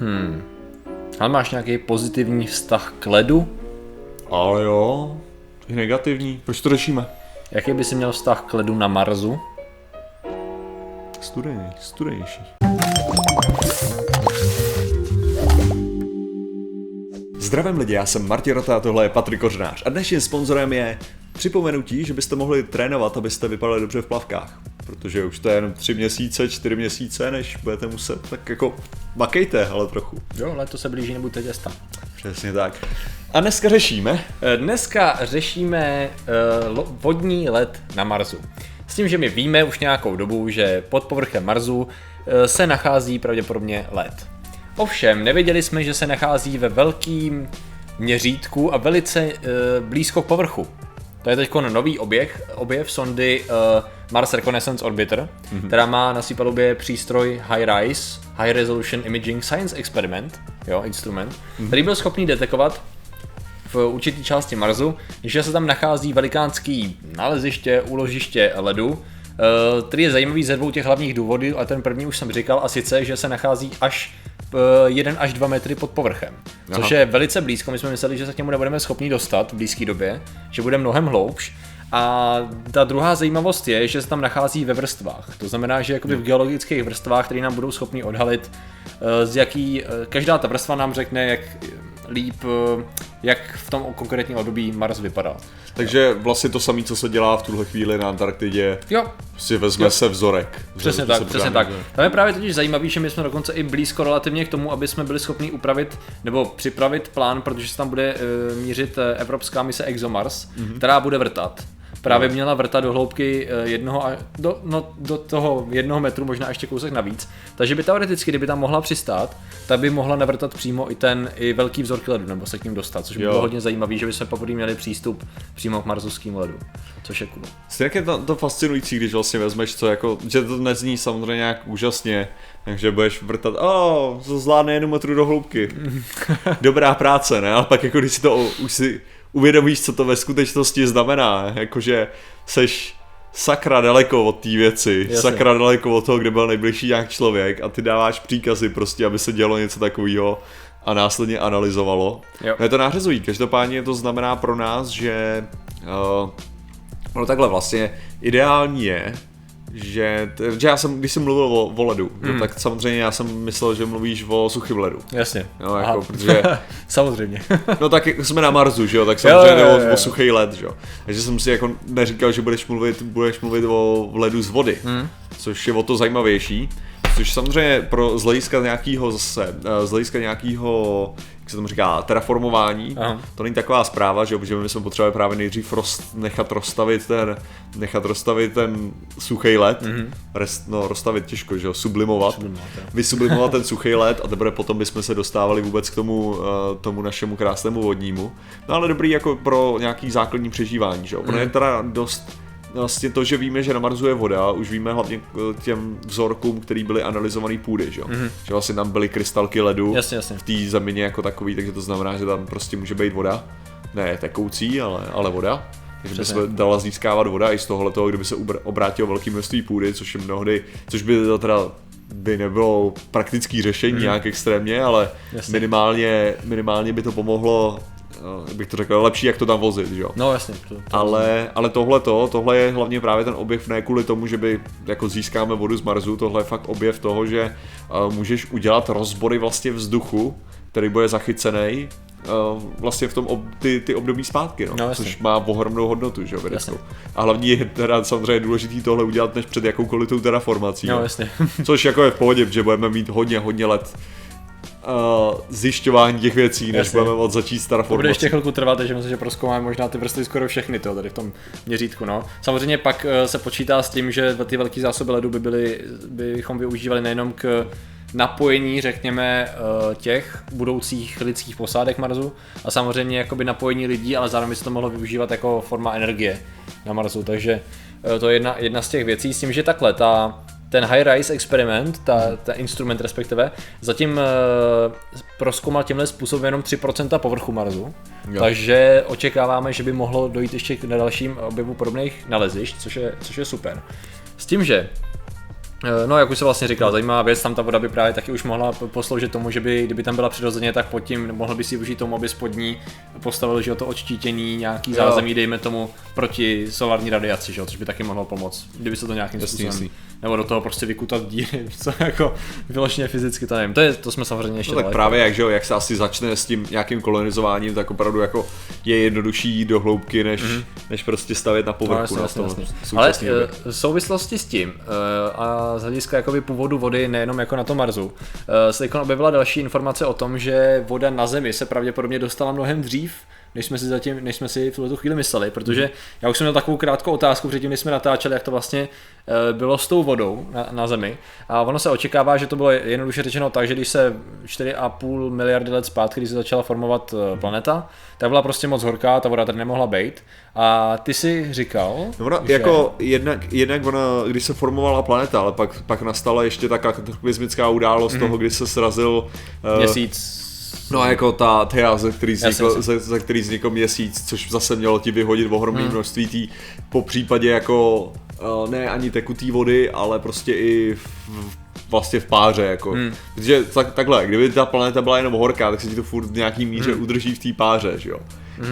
Hmm. Ale máš nějaký pozitivní vztah k ledu? Ale jo, i negativní. Proč to řešíme? Jaký by si měl vztah k ledu na Marsu? Studený, studenější. Zdravím lidi, já jsem Martin Rota a tohle je Patrik Kořenář. A dnešním sponzorem je připomenutí, že byste mohli trénovat, abyste vypadali dobře v plavkách. Protože už to je jenom tři měsíce, čtyři měsíce, než budete muset, tak jako makejte, ale trochu. Jo, leto se blíží, nebuďte těsta. Přesně tak. A dneska řešíme, Eh, Dneska řešíme uh, vodní led na Marsu. S tím, že my víme už nějakou dobu, že pod povrchem Marsu uh, se nachází pravděpodobně led. Ovšem, nevěděli jsme, že se nachází ve velkým měřítku a velice uh, blízko k povrchu. To je teď nový objev, objev sondy uh, Mars Reconnaissance Orbiter, mm-hmm. která má na své palubě přístroj HiRISE, High Resolution Imaging Science Experiment, jo, instrument, mm-hmm. který byl schopný detekovat v určité části Marsu, že se tam nachází velikánský naleziště, úložiště ledu, eh, který je zajímavý ze dvou těch hlavních důvodů, a ten první už jsem říkal, a sice, že se nachází až 1 až 2 metry pod povrchem, což Aha. je velice blízko. My jsme mysleli, že se k němu nebudeme schopni dostat v blízké době, že bude mnohem hloubš. A ta druhá zajímavost je, že se tam nachází ve vrstvách. To znamená, že jakoby v geologických vrstvách, které nám budou schopni odhalit, eh, z jaký, eh, každá ta vrstva nám řekne, jak líp, eh, jak v tom konkrétním období Mars vypadá. takže vlastně to samé, co se dělá v tuhle chvíli na Antarktidě, Jo, si vezme Jo. se vzorek. Přesně tak, se přesně tak. Tam je právě totiž zajímavý, že my jsme dokonce i blízko relativně k tomu, aby jsme byli schopni upravit nebo připravit plán, protože se tam bude uh, mířit evropská mise ExoMars, mm-hmm. která bude vrtat. Právě měla vrtat do hloubky eh, jednoho, a, do, no, do toho jednoho metru, možná ještě kousek navíc. Takže by teoreticky, kdyby tam mohla přistát, tak by mohla navrtat přímo i ten i velký vzorky ledu, nebo se k ním dostat, což by Jo. bylo hodně zajímavý, že by jsme poprvé měli přístup přímo k marsovskému ledu, což je cool. Stejně je to, to fascinující, když vlastně vezmeš co jako, že to nezní samozřejmě nějak úžasně, takže budeš vrtat, o, oh, to zvládne jenom metru do hloubky. Dobrá práce, ne? Ale pak jako když si to už si uvědomíš, co to ve skutečnosti znamená, jakože seš sakra daleko od té věci, Jasně. sakra daleko od toho, kde byl nejbližší nějak člověk a ty dáváš příkazy prostě, aby se dělo něco takového a následně analyzovalo. Jo. No je to nářezový, každopádně to znamená pro nás, že uh, no takhle vlastně ideální je, že, že já jsem, když jsem mluvil o, o ledu, hmm. no, tak samozřejmě já jsem myslel, že mluvíš o suchým ledu. Jasně. Jo, jako, protože- Samozřejmě. No tak jako jsme na Marsu, že jo, tak samozřejmě jo, jde jo, o, jo. o suchý led, že jo. Takže jsem si jako neříkal, že budeš mluvit, budeš mluvit o ledu z vody, hmm. což je o to zajímavější. Což samozřejmě pro z hlediska nějakého zase, eh, z hlediska nějakého, jak se tomu říká, terraformování, Aha. to není taková zpráva, že, protože my jsme potřebovali právě nejdřív rost, nechat rozstavit ten, nechat rozstavit ten suchý led, mm-hmm. Rest, no rozstavit těžko, že jo, sublimovat, Sublimovat, vysublimovat ten suchý led a teprve potom bychom se dostávali vůbec k tomu, eh, tomu našemu krásnému vodnímu. No ale dobrý jako pro nějaký základní přežívání, že jo. Pro mm. teda dost vlastně to, že víme, že na Marsu je voda, už víme hlavně k těm vzorkům, který byly analyzovaný půdy, že jo. Mm. Že vlastně tam byly krystalky ledu Jasně, jasně. v té zemině jako takový, takže to znamená, že tam prostě může být voda. Ne tekoucí, ale, ale voda. Takže by se dala získávat voda i z tohohle toho, kdyby se ubr- obrátilo velké množství půdy, což je mnohdy, což by to teda by nebylo praktický řešení mm. nějak extrémně, ale Jasně. minimálně, minimálně by to pomohlo, jak bych to řekl, lepší, jak to tam vozit, že jo. No jasně. To, to Ale, ale tohle to, tohle je hlavně právě ten objev ne kvůli tomu, že by jako získáme vodu z Marsu, tohle je fakt objev toho, že uh, můžeš udělat rozbory vlastně vzduchu, který bude zachycený uh, vlastně v tom ob, ty, ty období zpátky, no, No, což má ohromnou hodnotu, že jo, vědeckou. A hlavně je teda samozřejmě důležitý tohle udělat než před jakoukoliv tou terraformací. No jasně. Což jako je v pohodě, že budeme mít hodně, hodně let uh, zjišťování těch věcí, než Jasně. budeme od začít s To bude ještě chvilku trvat, takže myslím, že proskoumáme možná ty vrstvy skoro všechny to tady v tom měřítku. No. Samozřejmě pak eh, se počítá s tím, že ty velké zásoby ledu by byly, bychom využívali nejenom k napojení, řekněme, eh, těch budoucích lidských posádek Marsu a samozřejmě jakoby napojení lidí, ale zároveň by se to mohlo využívat jako forma energie na Marsu, takže to je jedna, jedna z těch věcí s tím, že takhle ta, ten High Rise experiment, ta, ta instrument respektive, zatím uh, proskoumal tímhle způsobem jenom 3% povrchu Marsu, Jo. takže očekáváme, že by mohlo dojít ještě k dalším objevu podobných nalezišť, což je, což je super. S tím, že Eh, No, jak už se vlastně říkal, zajímavá věc, tam ta voda by právě taky už mohla posloužit tomu, že by, kdyby tam byla přirozeně, tak pod tím mohl by si využít tomu, aby spod ní postavil, že to odštítění, nějaký Jo. zázemí, dejme tomu, proti solární radiaci, že jo, což by taky mohlo pomoct, kdyby se to nějakým Jasný, způsobem, jasný. nebo do toho prostě vykutat díry, co jako vyloženě fyzicky, to nevím, to, je, to jsme samozřejmě ještě No tak daleko. právě jak, že jo, jak se asi začne s tím nějakým kolonizováním, tak opravdu jako je jednodušší jít do hloubky, než, než prostě stavět na No, povrchu. jasně, na jasně, tom jasně. Ale eh, v souvislosti s tím eh, a z hlediska jakoby původu vody, nejenom jako na tom Marsu, eh, se objevila další informace o tom, že voda na Zemi se pravděpodobně dostala mnohem dřív, než jsme si zatím, než jsme si v tuhle tu chvíli mysleli, protože já už jsem měl takovou krátkou otázku předtím, než jsme natáčeli, jak to vlastně eh, bylo s tou vodou na, na Zemi. A ono se očekává, že to bylo jednoduše řečeno tak, že když se 4,5 miliardy let zpátky, když se začala formovat eh, planeta, tak byla prostě moc horká, ta voda tady nemohla být. A ty si říkal, No ona, že... jako jednak, jednak ona, když se formovala planeta, ale pak, pak nastala ještě ta kataklizmická událost Mhm. mm. toho, kdy se srazil uh, měsíc. No a jako ta Thea, ze který, vznikl, jasně. ze, ze který vznikl měsíc, což zase mělo ti vyhodit ohromné Hmm. množství tý, po případě jako uh, ne ani tekutý vody, ale prostě i v, vlastně v páře, jako. Hmm. Protože tak, takhle, kdyby ta planeta byla jenom horká, tak se ti to furt v nějaký míře Hmm. udrží v té páře, že jo.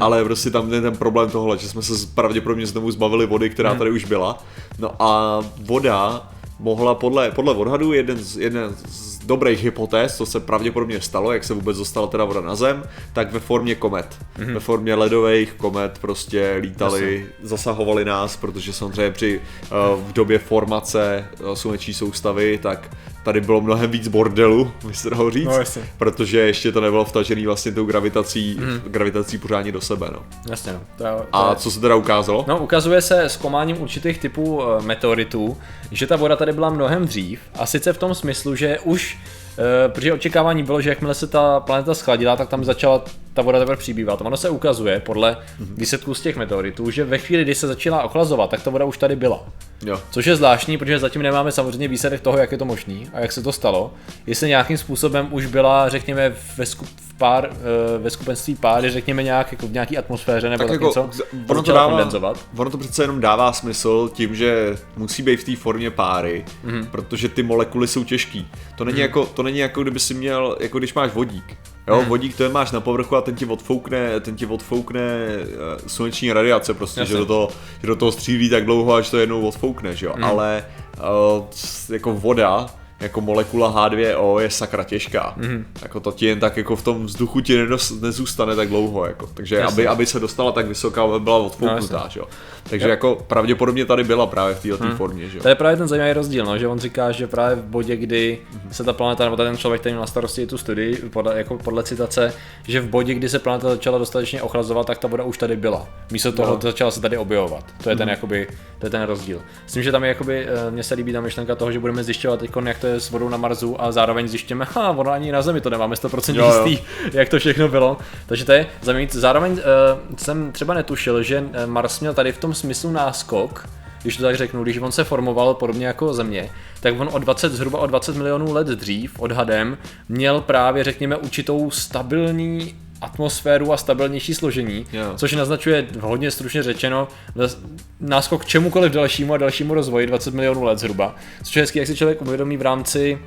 Ale prostě tam je ten problém tohle, že jsme se z- pravděpodobně znovu zbavili vody, která Hmm. tady už byla. No a voda mohla podle, podle odhadu jeden z, jeden z dobrých hypotéz, co se pravděpodobně stalo, jak se vůbec dostala teda voda na Zem, tak ve formě komet. Ve formě ledových komet prostě lítali, zasahovali nás, protože samozřejmě při uh, v době formace uh, sluneční soustavy, tak tady bylo mnohem víc bordelu, by se dalo říct, No, jasně. protože ještě to nebylo vtažený vlastně tou gravitací, gravitací pořádně do sebe, no. Jasně, no. To je, to A je... co se teda ukázalo? No, ukazuje se zkoumáním určitých typů eh, meteoritů, že ta voda tady byla mnohem dřív a sice v tom smyslu, že už eh, protože očekávání bylo, že jakmile se ta planeta schladila, tak tam začala ta voda teprve přibývat. Ono se ukazuje podle výsledků z těch meteoritů, že ve chvíli, kdy se začala ochlazovat, tak ta voda už tady byla. Jo. Což je zvláštní, protože zatím nemáme samozřejmě výsledek toho, jak je to možný a jak se to stalo. Jestli nějakým způsobem už byla, řekněme, ve, skup, v pár, eh, ve skupenství páry, řekněme nějak, jako v nějaké atmosféře nebo tak, Tak jako, něco, ono to, dává, kondenzovat. ono to přece jenom dává smysl tím, že musí být v té formě páry, Mhm. mm. protože ty molekuly jsou těžký. To není, mm. jako, to není jako kdyby si měl, jako když máš vodík. Jo, vodík to je máš na povrchu a ten ti odfoukne, ten ti odfoukne eh, sluneční radiace prostě, Jasně. že do, toho, že do toho střílí tak dlouho, až to jednou odfoukne, že jo. Mm. Ale uh, jako voda, jako molekula H2O je sakra těžká. Mhm. Mm. Jako to ti jen tak jako v tom vzduchu ti nedos, nezůstane tak dlouho. Jako. Takže Jasně. aby, aby se dostala tak vysoká, aby byla odfouknutá. No, že jo. Takže jako pravděpodobně tady byla právě v této hmm. formě. Že. To je právě ten zajímavý rozdíl, no, že on říká, že právě v bodě, kdy se ta planeta, nebo ten člověk, který měl na starosti tu studii, podle, jako podle citace, že v bodě, kdy se planeta začala dostatečně ochlazovat, tak ta voda už tady byla. Místo toho No. začala se tady objevovat. To je ten, jakoby, to je ten rozdíl. S tím, že tam je, jakoby, eh, mně se líbí ta myšlenka toho, že budeme zjišťovat, teď, jak to je s vodou na Marsu a zároveň zjišťujeme, ha, ono ani na Zemi to nemáme 100% Jo, jo. jistý, jak to všechno bylo. Takže to je zajímavé. Zároveň uh, jsem třeba netušil, že eh, Mars měl tady v tom smyslu náskok, když to tak řeknu, když on se formoval podobně jako Země, tak on o 20, zhruba o 20 milionů let dřív odhadem měl právě, řekněme, určitou stabilní atmosféru a stabilnější složení, Jo. což naznačuje hodně stručně řečeno náskok k čemukoliv dalšímu a dalšímu rozvoji 20 milionů let zhruba. Což je hezký, jak si člověk uvědomí v rámci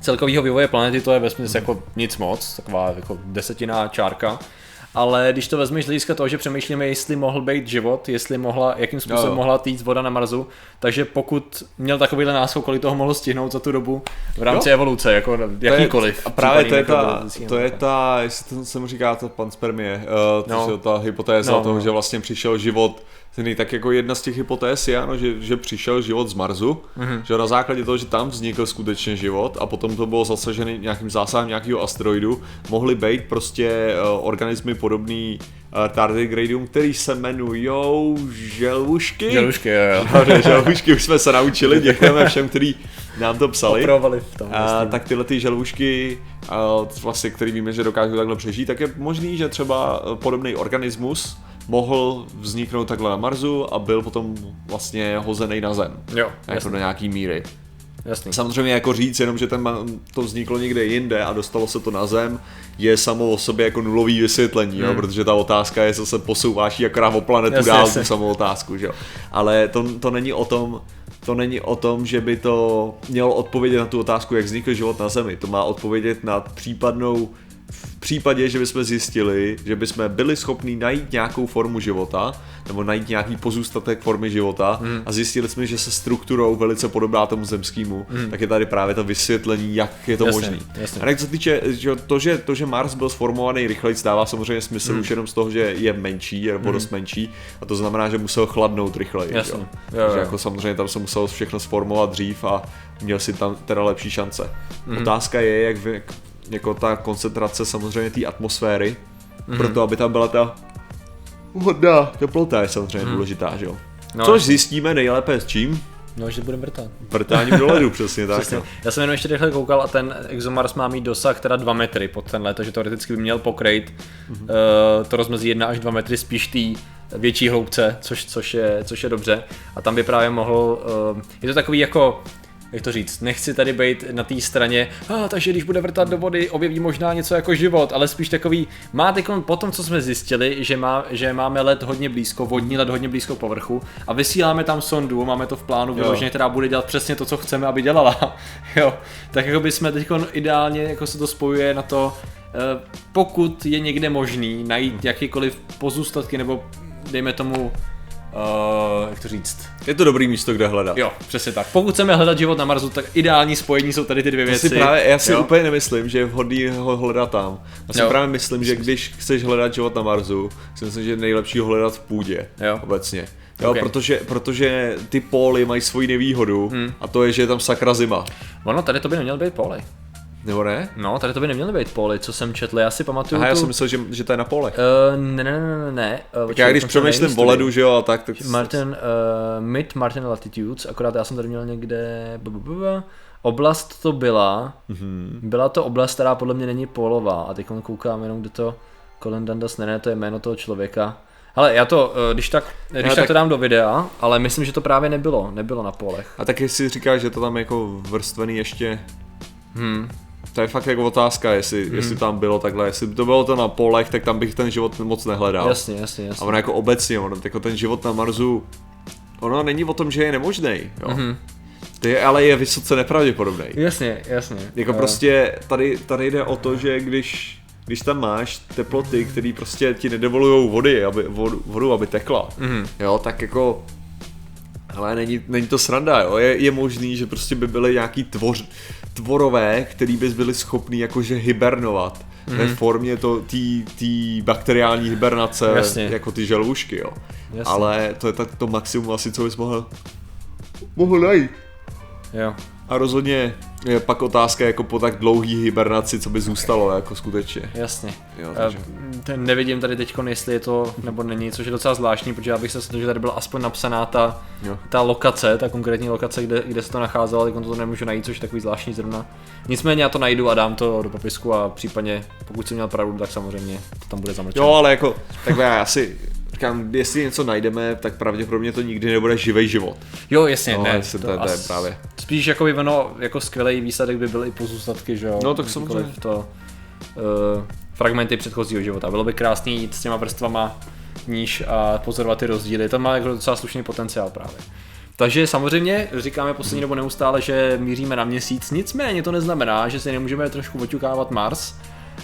celkového vývoje planety, to je ve smyslu jako nic moc, taková jako desetina čárka. Ale když to vezmeš z hlediska toho, že přemýšlíme, jestli mohl být život, jestli mohla, jakým způsobem Jo. mohla týct voda na Marsu, takže pokud měl takovýhle náskok, kolik toho mohl stihnout za tu dobu v rámci Jo. evoluce, jako jakýkoliv. A právě to je, ta, to je ta, jestli to se mu říká to panspermie, uh, No. no. ta hypotéza No, no, toho, no. že vlastně přišel život, ten tak jako jedna z těch hypotéz je, ano, že, že přišel život z Marsu, Mhm. mm-hmm. že na základě toho, že tam vznikl skutečně život a potom to bylo zasažený nějakým zásahem nějakého asteroidu, mohly být prostě uh, organismy podobný uh, tardigradium, který se jmenujou želvušky. Želušky, jo, jo. Dobře, želvušky už jsme se naučili, děkujeme všem, kteří nám to psali. Opravovali v tom. A, myslím. tak tyhle ty želvušky, a, vlastně, který víme, že dokážou takhle přežít, tak je možný, že třeba eh, podobný organismus mohl vzniknout takhle na Marsu a byl potom vlastně hozený na Zem. Jo, Jako jasný, do nějaký míry. jasný. Samozřejmě jako říct jenom, že ten, to vzniklo někde jinde a dostalo se to na Zem, je samo o sobě jako nulový vysvětlení, hmm. jo, protože ta otázka je, co se posouváš akorát o planetu Jasně, dál, jasně. tu samou otázku, že jo. Ale to, to není o tom, to není o tom, že by to mělo odpovědět na tu otázku, jak vznikl život na Zemi. To má odpovědět na případnou v případě, že bychom zjistili, že bychom byli schopni najít nějakou formu života, nebo najít nějaký pozůstatek formy života mm. a zjistili jsme, že se strukturou velice podobná tomu zemskému, mm. tak je tady právě to vysvětlení, jak je to Jasně, možné. A tak se týče, že to, že, to, že Mars byl sformovaný rychleji, dává samozřejmě smysl Mm. už jenom z toho, že je menší, je nebo dost menší, a to znamená, že musel chladnout rychleji. Jasně. Jo? Jo, jo. Takže jako samozřejmě tam se muselo všechno sformovat dřív a měl si tam teda lepší šance. Mhm. Mm. Otázka je, jak, vy, jak jako ta koncentrace samozřejmě té atmosféry, mm. proto aby tam byla ta hodná teplota je samozřejmě mm. důležitá, že jo. No, Což zjistíme nejlépe s čím? No, že budeme vrtat. Vrtáním do ledu, přesně tak. Přesně. No. Já jsem jenom ještě rychle koukal a ten ExoMars má mít dosah teda 2 metry pod tenhle, takže teoreticky by měl pokrýt mm-hmm. uh, to rozmezí 1 až 2 metry spíš té větší hloubce, což, což, je, což je dobře. A tam by právě mohl, uh, je to takový jako, jak to říct, nechci tady být na té straně, ah, takže když bude vrtat do vody, objeví možná něco jako život, ale spíš takový, má po tom, co jsme zjistili, že, má, že máme led hodně blízko, vodní led hodně blízko povrchu a vysíláme tam sondu, máme to v plánu vyloženě, která bude dělat přesně to, co chceme, aby dělala. jo, tak jako bychom teď ideálně, jako se to spojuje na to, eh, pokud je někde možný najít jakýkoliv pozůstatky nebo dejme tomu, uh, jak to říct, Je to dobrý místo, kde hledat. Jo, přesně tak. Pokud chceme hledat život na Marsu, tak ideální spojení jsou tady ty dvě To věci. si právě, já si jo? úplně nemyslím, že je vhodný ho hledat tam. Já si Jo. právě myslím, že když chceš hledat život na Marsu, si myslím, že je nejlepší ho hledat v půdě. Jo. Obecně. Jo, Ok. protože, protože ty póly mají svoji nevýhodu Hmm. a to je, že je tam sakra zima. Ono, tady to by neměly být póly. Nebo ne? No, tady to by neměly být póly, co jsem četl. Já si pamatuju Aha, já tu... jsem myslel, že, že to je na polech. Uh, ne, ne, ne, ne, ne. Uh, tak já když přemýšlím o ledu, že jo, a tak, tak Martin, uh, Mid Martin Latitudes, akorát já jsem tady měl někde... Oblast to byla, Mhm. byla to oblast, která podle mě není polová a teď koukám jenom, kde to Colin Dundas, ne, ne, to je jméno toho člověka. Ale já to, eh, když tak, když Já tak, tak- to dám do videa, ale myslím, že to právě nebylo, nebylo na polech. A tak jestli říkáš, že to tam jako vrstvený ještě, Hmm. To je fakt jako otázka, jestli, hmm. jestli tam bylo takhle, jestli by to bylo to na polech, tak tam bych ten život moc nehledal. Jasně, jasně, A jasně. ono jako obecně, ono, jako ten život na Marsu, ono není o tom, že je nemožný, jo. Mhm. Ty, ale je vysoce nepravděpodobný. Jasně, jasně. Jako Eh, prostě tady, tady jde o to, že když, když tam máš teploty, které prostě ti nedovolují vody, aby, vodu, vodu, aby tekla, Mhm. jo, tak jako ale není, není to sranda, jo. Je, je možný, že prostě by byly nějaký tvoř, tvorové, který bys byli schopný jakože hibernovat mm. ve formě to, tý, tý bakteriální hibernace, Jasně. jako ty želvušky, jo. Jasně. Ale to je tak to maximum asi, co bys mohl, mohl najít. Jo. A rozhodně je pak otázka jako po tak dlouhý hibernaci, co by zůstalo jako skutečně. Jasně. Jo, Eh, takže. ten nevidím tady teď, jestli je to nebo není, což je docela zvláštní, protože já bych se snažil, že tady byla aspoň napsaná ta, Jo. ta lokace, ta konkrétní lokace, kde, kde se to nacházelo, ale to nemůžu najít, což je takový zvláštní zrovna. Nicméně já to najdu a dám to do popisku a případně, pokud jsem měl pravdu, tak samozřejmě to tam bude zamlčeno. Jo, ale jako, takhle já asi říkám, jestli něco najdeme, tak pravděpodobně to nikdy nebude živý život. jo jasně, No, ne. jestli to je- to je právě. Spíš jako by ono, jako skvělý výsledek by byl i pozůstatky, že jo. No, tak samozřejmě. To, uh, fragmenty předchozího života. Bylo by krásný jít s těma vrstvama níž a pozorovat ty rozdíly. To má jako docela slušný potenciál právě. Takže samozřejmě říkáme poslední dobu neustále, že míříme na měsíc, nicméně to neznamená, že si nemůžeme trošku oťukávat Mars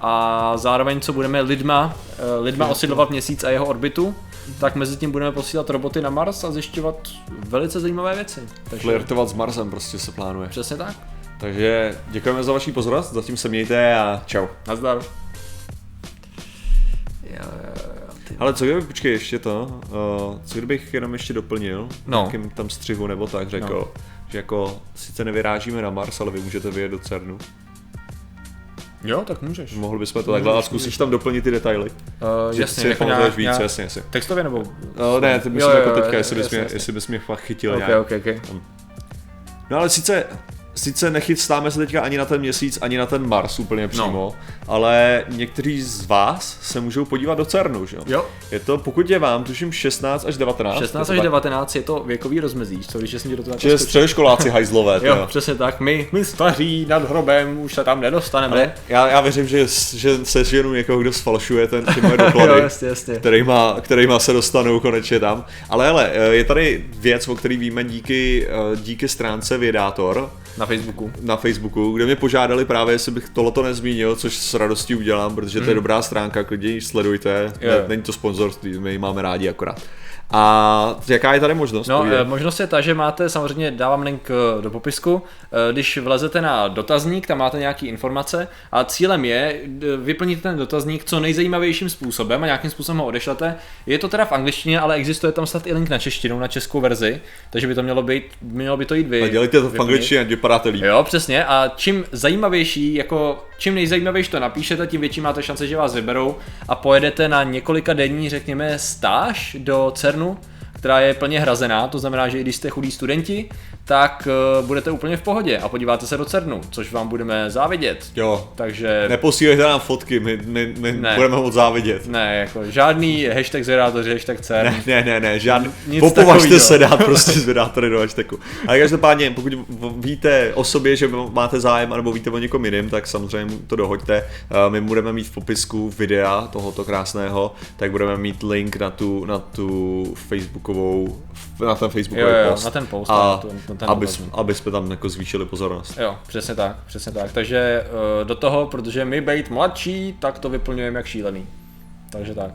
a zároveň co budeme lidma, eh, lidma osidlovat měsíc a jeho orbitu, tak mezi tím budeme posílat roboty na Mars a zjišťovat velice zajímavé věci. Takže Flirtovat s Marsem prostě se plánuje. přesně tak. Takže děkujeme za vaši pozornost, zatím se mějte a čau. Nazdar. Jo, jo, jo, ty. Ale co kdyby, počkej, ještě to, uh, co kdybych jenom ještě doplnil, No. nějakým tam střihu nebo tak řekl, No. že jako sice nevyrážíme na Mars, ale vy můžete vyjet do CERNu. Jo, tak můžeš. Uh, Mohli bychom to takhle a zkusíš tam doplnit ty detaily. Že jasně, si jako nějak, víc, nějak, jasně, jasně. Textově nebo? No, ne, ty myslím Jo, jo, jako jo, teďka, jestli bys, jasně, mě, jasně. jestli bys mě fakt chytil Ok, nějak. ok, ok. No ale sice, sice nechystáme se teďka ani na ten měsíc, ani na ten Mars úplně přímo, no. ale někteří z vás se můžou podívat do CERNu, že jo? Jo. Je to, pokud je vám, tuším 16 až 19. 16 je až to tak? 19 je to věkový rozmezí, co když jsem ti do toho Že středoškoláci hajzlové, Jo, jo. přesně tak. My, my staří nad hrobem už se tam nedostaneme. Ale já, já věřím, že, že se ženu někoho, kdo sfalšuje ten, ty moje jo, doklady. jasně, jasně. kterýma, kterýma se dostanou konečně tam. Ale hele, je tady věc, o který víme díky, eh, díky stránce Vědátor Na Facebooku. na Facebooku, kde mě požádali právě, jestli bych tohleto nezmínil, což s radostí udělám, protože to je dobrá stránka, klidně ji sledujte. Jo. ne, není to sponzorství, my ji máme rádi akorát. A jaká je tady možnost? No, eh, možnost je ta, že máte, samozřejmě dávám link eh, do popisku, eh, když vlezete na dotazník, tam máte nějaké informace a cílem je vyplnit ten dotazník co nejzajímavějším způsobem a nějakým způsobem ho odešlete. Je to teda v angličtině, ale existuje tam snad i link na češtinu, na českou verzi, takže by to mělo být, mělo by to jít vy. A dělejte to v angličtině, ať vypadáte líp. Jo, přesně. A čím zajímavější, jako čím nejzajímavější to napíšete, tím větší máte šance, že vás vyberou a pojedete na několika denní, řekněme, stáž do CERNu, která je plně hrazená, to znamená, že i když jste chudí studenti, tak uh, budete úplně v pohodě a podíváte se do CERNu, což vám budeme závidět. Jo. Takže Neposílejte nám fotky, my, my, my Ne. budeme moc závidět. ne, jako žádný hashtag zvědátoři, hashtag CERN. Ne, ne, ne, ne, žádný. Nic Opovažte takovýho. se dát prostě zvědátory do hashtagu. Ale každopádně, pokud víte o sobě, že máte zájem, nebo víte o někom jiným, tak samozřejmě to dohoďte. Eh, My budeme mít v popisku videa tohoto krásného, tak budeme mít link na tu, na tu facebookovou, na ten facebookový Jo, jo, post. na ten post, A na to- na ten aby, dotazník. aby jsme tam jako zvýšili pozornost. Jo, přesně tak, přesně tak. Takže uh, do toho, protože my být mladší, tak to vyplňujeme jak šílený. Takže tak.